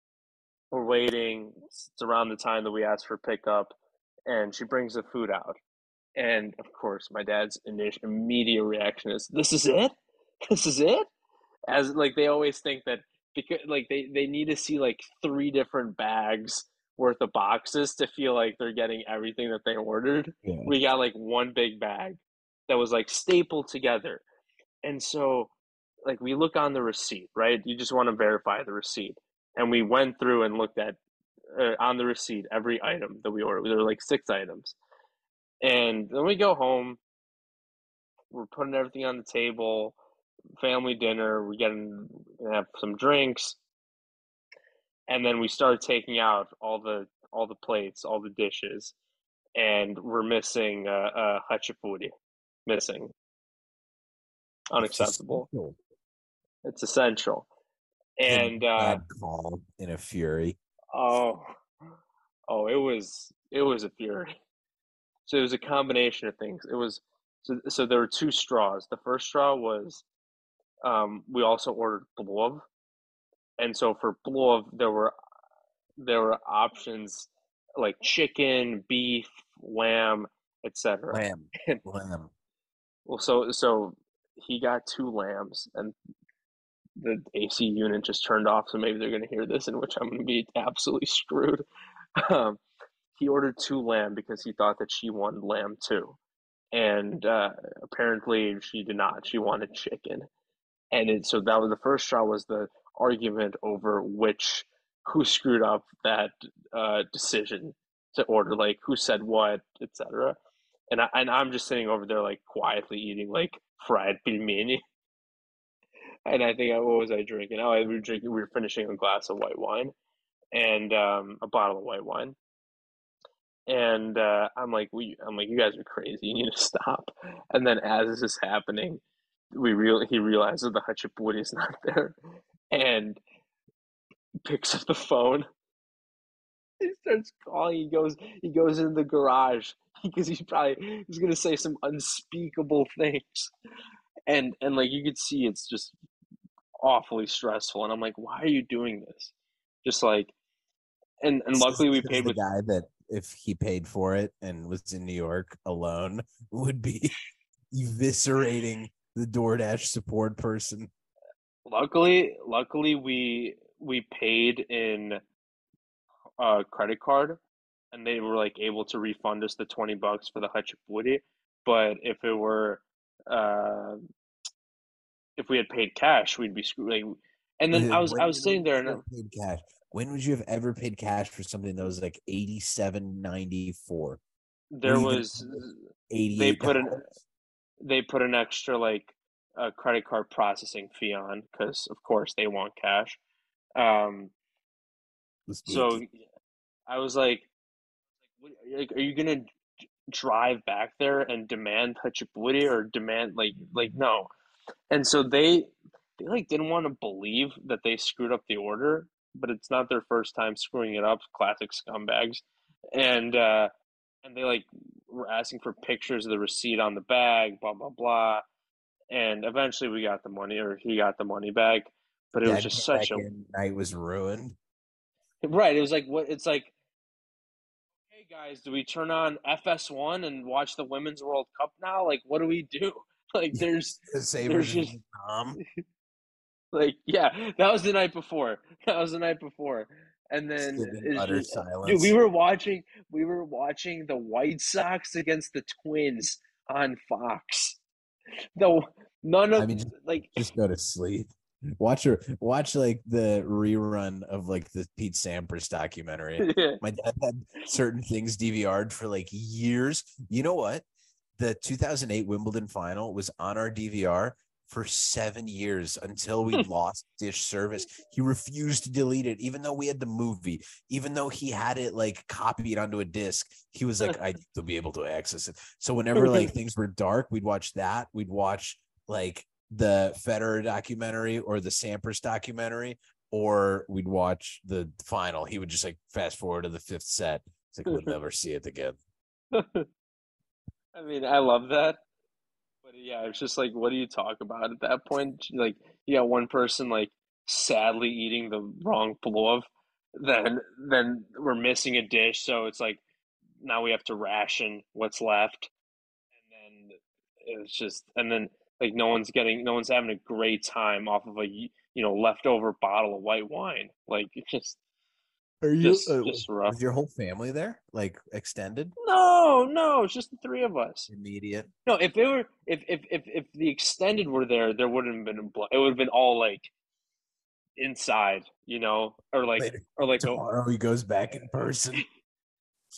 we're waiting. It's around the time that we asked for pickup, and she brings the food out. And of course, my dad's initial immediate reaction is, "This is it. [LAUGHS] This is it." As like they always think that because like they they need to see like three different bags worth of boxes to feel like they're getting everything that they ordered. Yeah. We got like one big bag that was like stapled together. And so like we look on the receipt, right? You just want to verify the receipt. And we went through and looked at uh, on the receipt every item that we ordered. There were like six items. And then we go home. We're putting everything on the table, family dinner. We're getting have some drinks, and then we start taking out all the all the plates, all the dishes, and we're missing uh, uh, khachapuri, missing, unacceptable. It's essential, and uh, call in a fury. oh, oh, it was it was a fury. So it was a combination of things. It was so so there were two straws. The first straw was um, we also ordered plov, and so for plov there were there were options like chicken, beef, lamb, etc. Lamb. [LAUGHS] Lamb. Well, so so he got two lambs, and the AC unit just turned off. So maybe they're going to hear this, in which I'm going to be [LAUGHS] absolutely screwed. Um, he ordered two lamb because he thought that she wanted lamb too, and uh, apparently she did not. She wanted chicken, and it, so that was the first straw was the argument over which who screwed up that uh, decision to order, like who said what, etc. And I and I'm just sitting over there like quietly eating like fried pelmeni. And I think I, what was I drinking? Oh, we were drinking. We were finishing a glass of white wine, and um, a bottle of white wine. And uh, I'm like, we, I'm like, you guys are crazy. You need to stop. And then as this is happening, we real he realizes the khachapuri is not [LAUGHS] there, and picks up the phone. He starts calling. He goes. He goes into the garage [LAUGHS] because he's probably he's gonna say some unspeakable [LAUGHS] things, and and like you could see, it's just awfully stressful. And I'm like, why are you doing this? Just like, and and luckily we paid the with guy that if he paid for it and was in New York alone [LAUGHS] would be eviscerating the DoorDash support person. Luckily, luckily we we paid in a credit card, and they were like able to refund us the twenty bucks for the khachapuri. But if it were, uh, if we had paid cash, we'd be screwed. Like, and then I was I was sitting there, and paid cash. When would you have ever paid cash for something that was like eighty seven ninety four? there was Eighty they put an they put an extra like a credit card processing fee on because of course they want cash. Um, So I was like, like, are you gonna drive back there and demand khachapuri or demand like like no? And so they they like didn't want to believe that they screwed up the order, but it's not their first time screwing it up. Classic scumbags, and uh, and they like were asking for pictures of the receipt on the bag, blah blah blah. And eventually we got the money, or he got the money back. But it was just such a night was ruined. Right. It was like what it's like. Hey guys, do we turn on FS1 and watch the Women's World Cup now? Like, what do we do? [LAUGHS] Like, there's, The same there's just, Tom. [LAUGHS] like, yeah, that was the night before. [LAUGHS] That was the night before. And then, just- silence. dude, we were watching, we were watching the White Sox against the Twins on Fox. Though none of I mean, just- like just go to sleep. Watch her watch like the rerun of like the Pete Sampras documentary. My dad had certain things DVR'd for like years. You know what? The 2008 Wimbledon final was on our DVR for seven years until we hmm. lost dish service. He refused to delete it, even though we had the movie, even though he had it like copied onto a disc. He was like, I [LAUGHS] need to be able to access it. So whenever like [LAUGHS] things were dark, we'd watch that. We'd watch like the Federer documentary or the Sampras documentary, or we'd watch the final. He would just like fast forward to the fifth set. It's like we'll [LAUGHS] never see it again. I mean, I love that. But yeah, it's just like, what do you talk about at that point? Like, you got one person like sadly eating the wrong plov, then then we're missing a dish, so it's like now we have to ration what's left, and then it's just, and then like no one's getting, no one's having a great time off of a you know leftover bottle of white wine. Like it's [LAUGHS] just Are just uh, just rough. Your whole family there? Like extended? No, no, it's just the three of us. Immediate? No, if they were, if if if if the extended were there, there wouldn't have been a It would have been all like inside, you know, or like Later or like a, tomorrow he goes back in person.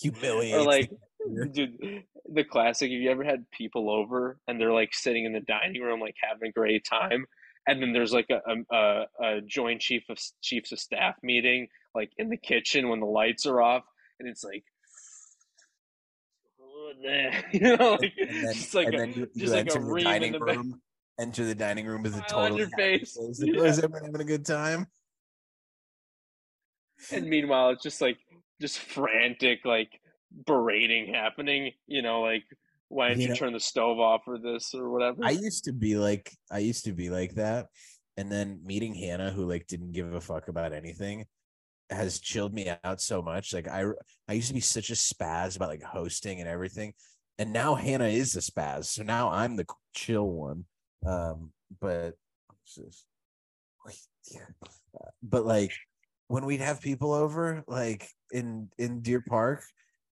Humiliates. or like the- dude, the classic. Have you ever had people over and they're like sitting in the dining room, like having a great time, and then there's like a a, a, a joint chief of chiefs of staff meeting, like in the kitchen when the lights are off, and it's like. [LAUGHS] You know, like and then, just like and a, then you, you like enter the dining the back. room. Enter the dining room with a [LAUGHS] on your face. Yeah. "Oh, is everyone having a good time? and meanwhile it's just like just frantic like berating happening you know like why didn't You you, know- turn the stove off or this or whatever I used to be like I used to be like that. And then meeting Hannah, who like didn't give a fuck about anything, has chilled me out so much. Like I I used to be such a spaz about like hosting and everything. And now Hannah is the spaz. So now I'm the chill one. Um, but what's this? Wait, yeah. But like when we'd have people over, like in in Deer Park,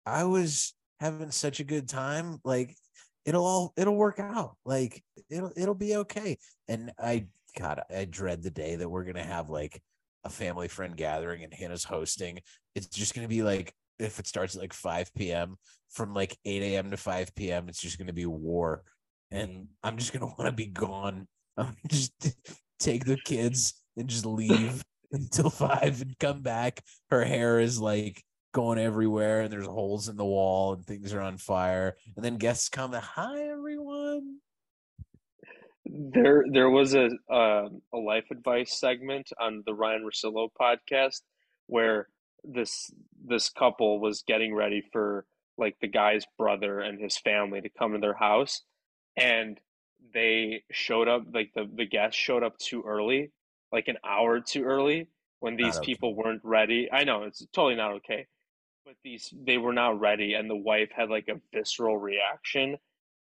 I was having such a good time. Like it'll all it'll work out. Like it'll it'll be okay. And I God, I dread the day that we're gonna have like a family friend gathering and Hannah's hosting. It's just gonna be like if it starts at like 5 p.m. from like 8 a.m. to 5 p.m. It's just gonna be war. And I'm just gonna want to be gone. I'm just [LAUGHS] take the kids and just leave [LAUGHS] until five and come back. Her hair is like going everywhere and there's holes in the wall and things are on fire. And then guests come, hi everyone. there there was a um a life advice segment on the Ryan Rosillo podcast where this this couple was getting ready for like the guy's brother and his family to come to their house and they showed up like the the guests showed up too early like an hour too early when these okay. people weren't ready i know it's totally not okay but these they were not ready and the wife had like a visceral reaction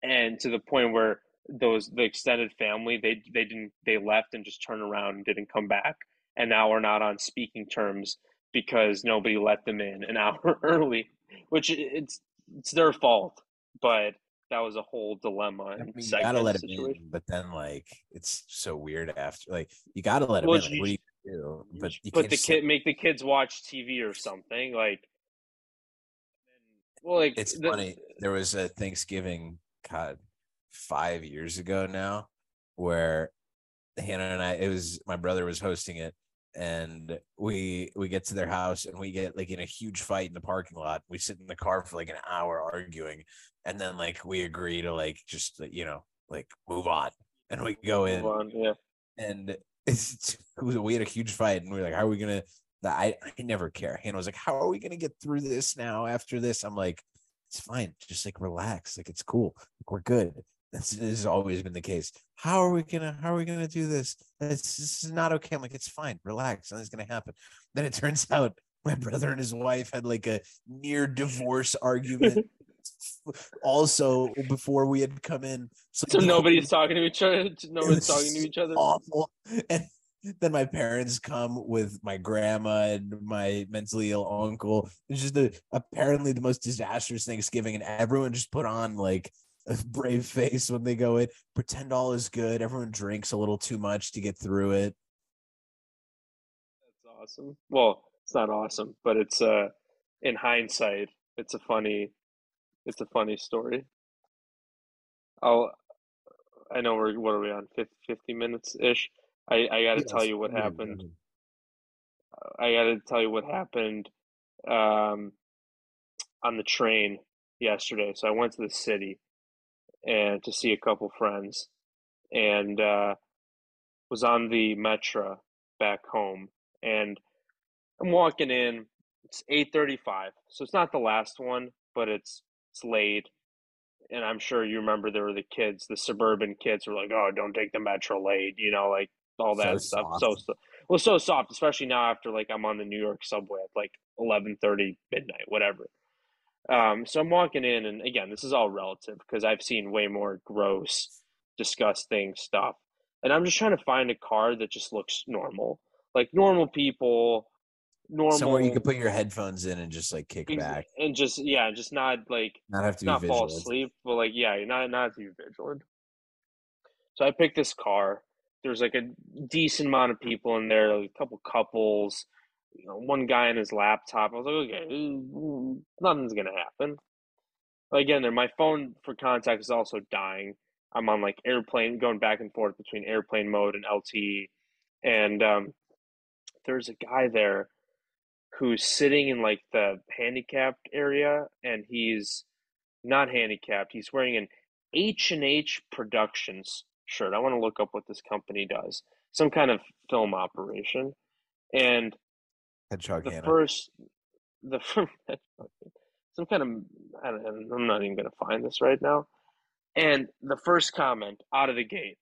and to the point where those the extended family they they didn't they left and just turned around and didn't come back and now we're not on speaking terms because nobody let them in an [LAUGHS] hour early which it's it's their fault but that was a whole dilemma I mean, you gotta let him situation. in, but then like it's so weird after like you gotta let him Well, in. Like, you what do you do? But you but can't the kid make the kids watch TV or something like well like it's the- funny. There was a Thanksgiving, God, five years ago now, where Hannah and I, it was my brother was hosting it, and we we get to their house and we get like in a huge fight in the parking lot. We sit in the car for like an hour arguing, and then like we agree to like just you know like move on, and we go in. On, yeah and it's, it was, we had a huge fight and we are like how are we gonna I, I never care. Hannah was like how are we gonna get through this now after this? I'm like it's fine. Just like relax. Like it's cool. Like, we're good. That's this has always been the case. How are we gonna how are we gonna do this? It's this is not okay. I'm like it's fine. Relax. Nothing's gonna happen. [LAUGHS] Then it turns [LAUGHS] out my brother and his wife had like a near divorce argument. [LAUGHS] also, before we had come in, so nobody's talking to each other. Nobody's talking to each other. Awful. And then my parents come with my grandma and my mentally ill uncle. It's just a, apparently the most disastrous Thanksgiving, and everyone just put on like a brave face when they go in, pretend all is good. Everyone drinks a little too much to get through it. That's awesome. Well, it's not awesome, but it's uh in hindsight, it's a funny it's a funny story. I'll I know we're what are we on 50, 50 minutes ish. I I got to yes, tell you what happened. I got to tell you what happened um on the train yesterday. So I went to the city and to see a couple friends and uh, was on the metro back home and i'm walking in it's 8.35 so it's not the last one but it's it's late and i'm sure you remember there were the kids the suburban kids were like oh don't take the metro late you know like all that so stuff soft. so, so well so soft especially now after like i'm on the new york subway at like 11.30 midnight whatever um, so I'm walking in, and again, this is all relative because I've seen way more gross, disgusting stuff. And I'm just trying to find a car that just looks normal, like normal people, normal. Somewhere you could put your headphones in and just like kick back, and just yeah, just not like not have to not fall asleep, but like yeah, you're not not to be vigilant. So I picked this car. There's like a decent amount of people in there, like a couple couples you know, one guy in his laptop. I was like, okay, nothing's gonna happen. But again, there, my phone for contact is also dying. I'm on like airplane, going back and forth between airplane mode and LTE, and um, there's a guy there who's sitting in like the handicapped area, and he's not handicapped. He's wearing an H and H Productions shirt. I want to look up what this company does. Some kind of film operation, and Hedgehog the Hannah. first, the [LAUGHS] some kind of I don't, I'm not even gonna find this right now. And the first comment out of the gate,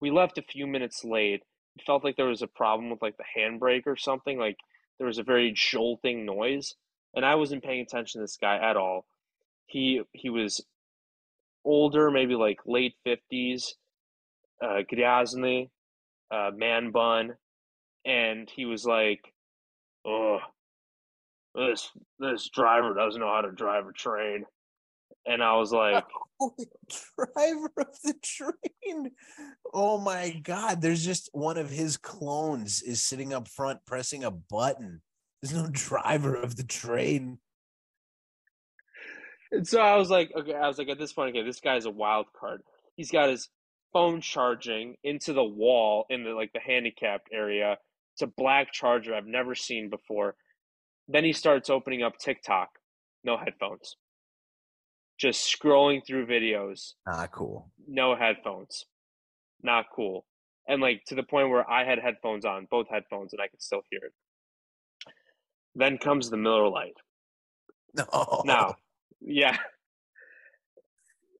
we left a few minutes late. It felt like there was a problem with like the handbrake or something. Like there was a very jolting noise, and I wasn't paying attention to this guy at all. He he was older, maybe like late fifties, uh, gryazny, uh, man bun, and he was like, oh, this this driver doesn't know how to drive a train. And I was like, oh, [LAUGHS] driver of the train. Oh my god, there's just one of his clones is sitting up front pressing a button. There's no [LAUGHS] driver of the train. And so I was like, okay, I was like, at this point, okay, this guy's a wild card. He's got his phone charging into the wall in the like the handicapped area it's a black charger I've never seen before. Then he starts opening up TikTok, no headphones. Just scrolling through videos. Not cool. No headphones. Not cool. And like to the point where I had headphones on, both headphones, and I could still hear it. Then comes the Miller Lite. [LAUGHS] No. Now, yeah.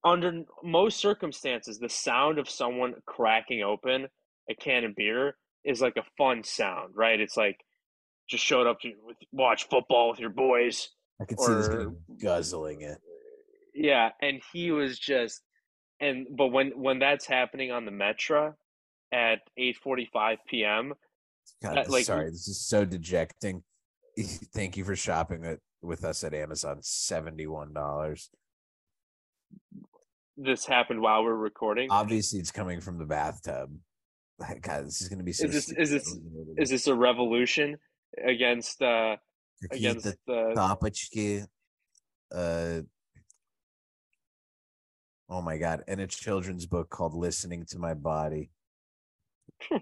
Under most circumstances, the sound of someone cracking open a can of beer is like a fun sound, right? It's like just showed up to with, watch football with your boys. I could or, see this guy guzzling it. Yeah, and he was just and but when when that's happening on the Metro at 8:45 p.m. God, like sorry, this is so dejecting. [LAUGHS] Thank you for shopping with, with us at Amazon. Seventy-one dollars. This happened while we're recording. Obviously, it's coming from the bathtub. [LAUGHS] God, this is going to be so. Is this is this is this a revolution against uh against the Topachki? Uh, oh my God! And a children's book called "Listening to My Body." [LAUGHS]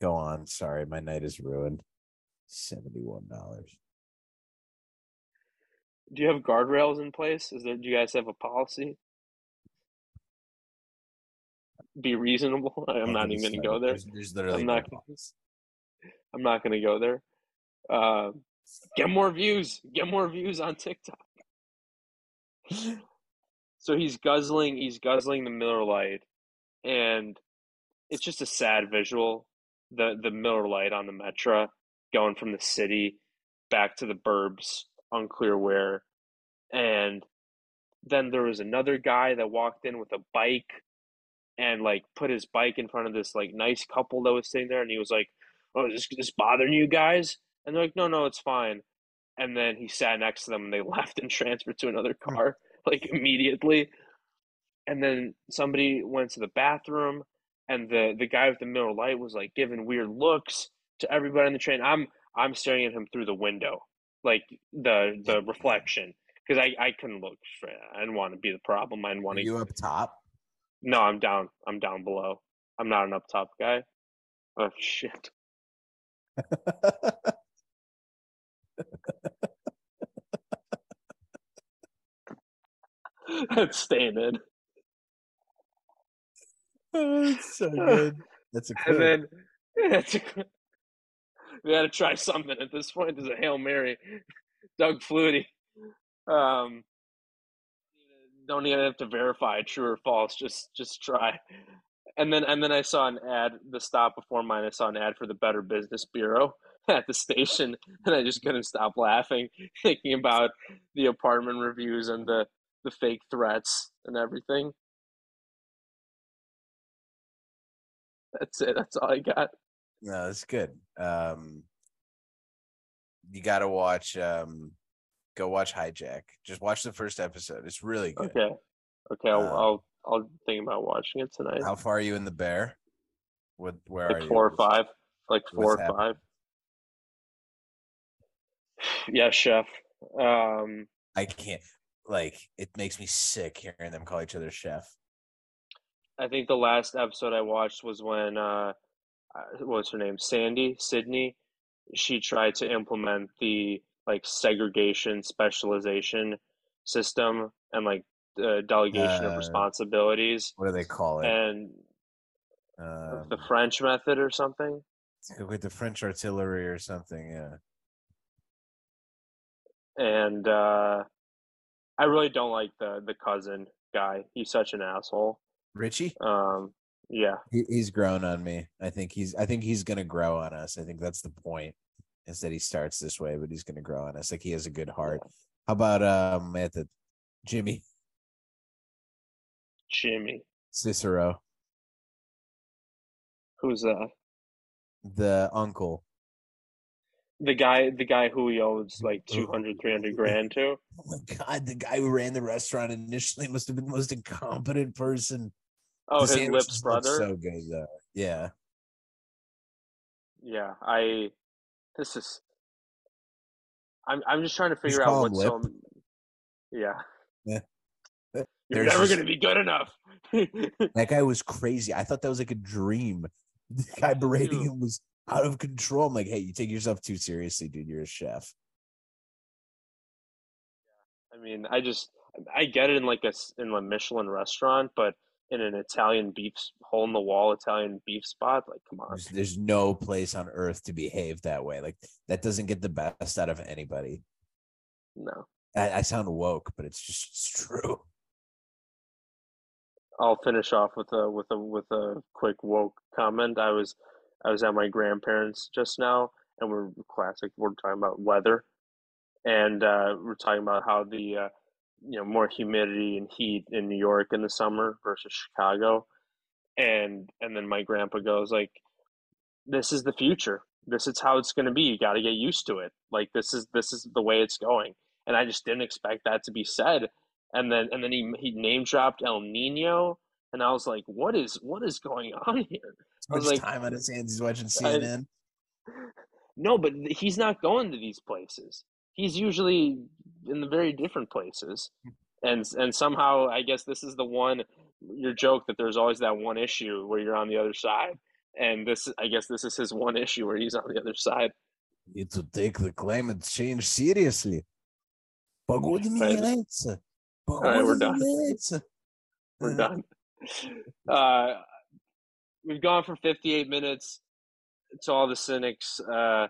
Go on. Sorry, my night is ruined. Seventy-one dollars. Do you have guardrails in place? Is there? Do you guys have a policy? be reasonable. [LAUGHS] I'm not even going to go there. There's, there's literally I'm not. [LAUGHS] I'm not going to go there. Uh, get more views. Get more views on TikTok. [LAUGHS] so he's guzzling. He's guzzling the Miller Lite, and it's just a sad visual. the the Miller Lite on the Metro, going from the city back to the burbs, unclear where, and then there was another guy that walked in with a bike and like put his bike in front of this like nice couple that was sitting there and he was like oh is this, this bothering you guys? And they're like no no it's fine. And then he sat next to them and they [LAUGHS] left and transferred to another Hmm. car like immediately. And then somebody went to the bathroom and the the guy with the Miller light was like giving weird looks to everybody on the train. I'm i'm staring at him through the window like the the reflection because I, I couldn't look straight. I didn't want to be the problem. I didn't want to. you up top? No, I'm down. I'm down below. I'm not an up top guy. Oh shit! [LAUGHS] That's staying in. Oh, that's so [LAUGHS] good. That's a And quote. [LAUGHS] then it's a, we got to try something at this point. There's a hail mary, [LAUGHS] Doug Flutie. Um, don't even have to verify true or false. Just just try. And then and then I saw an ad. The stop before mine, I saw an ad for the Better Business Bureau [LAUGHS] at the station, and I just couldn't stop laughing, [LAUGHS] thinking about the apartment reviews and the the fake threats and everything. That's it. That's all I got. No, that's good. Um, you got to watch. Um, go watch Hijack. Just watch the first episode. It's really good. Okay. Okay. I'll Uh, I'll, I'll think about watching it tonight. How far are you in the bear? What? Where are like you? four or five. Like four What's or happening? five. Yeah, chef. Um, I can't. Like, it makes me sick hearing them call each other chef. I think the last episode I watched was when uh, uh, what was her name? Sandy Sydney. She tried to implement the like segregation specialization system and like uh, delegation of Uh, responsibilities What do they call it? and Um, the French method or something. with the French artillery or something. Yeah. And uh, I really don't like the the cousin guy. He's such an asshole. Richie. Um, yeah, He, he's grown on me. I think he's. I think he's gonna grow on us. I think that's the point. Is that he starts this way, but he's gonna grow on us. Like he has a good heart. How about um at the Jimmy Jimmy. Cicero, Who's that? the uncle? The guy, the guy who he owes like [LAUGHS] 200, 300 grand to. Oh my god, the guy who ran the restaurant initially must have been the most incompetent person. Oh, his Lips brother. So good though. Yeah. Yeah, I. This is. I'm. I'm just trying to figure call out what's so. Yeah. Yeah. You're [LAUGHS] There's never this- to be good enough. [LAUGHS] That guy was crazy. I thought that was like a dream. [LAUGHS] The guy berating him was out of control. I'm like, hey, you take yourself too seriously, dude. You're a chef. I mean, I just I get it in like a in a Michelin restaurant, but in an Italian beef hole in the wall Italian beef spot, like come on. There's, there's no place on earth to behave that way. Like that doesn't get the best out of anybody. No. I, I sound woke, but it's just it's true. I'll finish off with a with a with a quick woke comment. I was I was at my grandparents just now, and we're classic. We're talking about weather, and uh, we're talking about how the uh, you know more humidity and heat in New York in the summer versus Chicago, and and then my grandpa goes like, "This is the future. This is how it's going to be. You got to get used to it. Like this is this is the way it's going." And I just didn't expect that to be said and then and then he he name dropped El Nino, and I was like, "What is what is going [LAUGHS] on here?" I was like- time on his hands. He's watching I- CNN. [LAUGHS] No, but he's not going to these places. He's usually in the very different places, and and somehow I guess this is the one. Your joke that there's always that one issue where you're on the other side, and this I guess this is his one issue where he's on the other side. Need to take the climate change seriously. Погода Right. меняется. right, we're Погода done. [LAUGHS] меняется. We're done. Uh, we've gone for 58 minutes. To all the cynics, uh,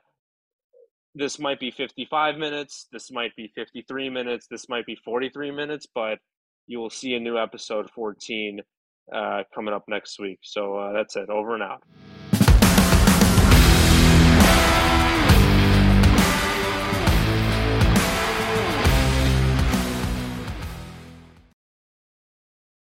this might be 55 minutes. This might be 53 minutes. This might be 43 minutes, but you will see a new episode 14 uh, coming up next week. So uh, that's it. Over and out.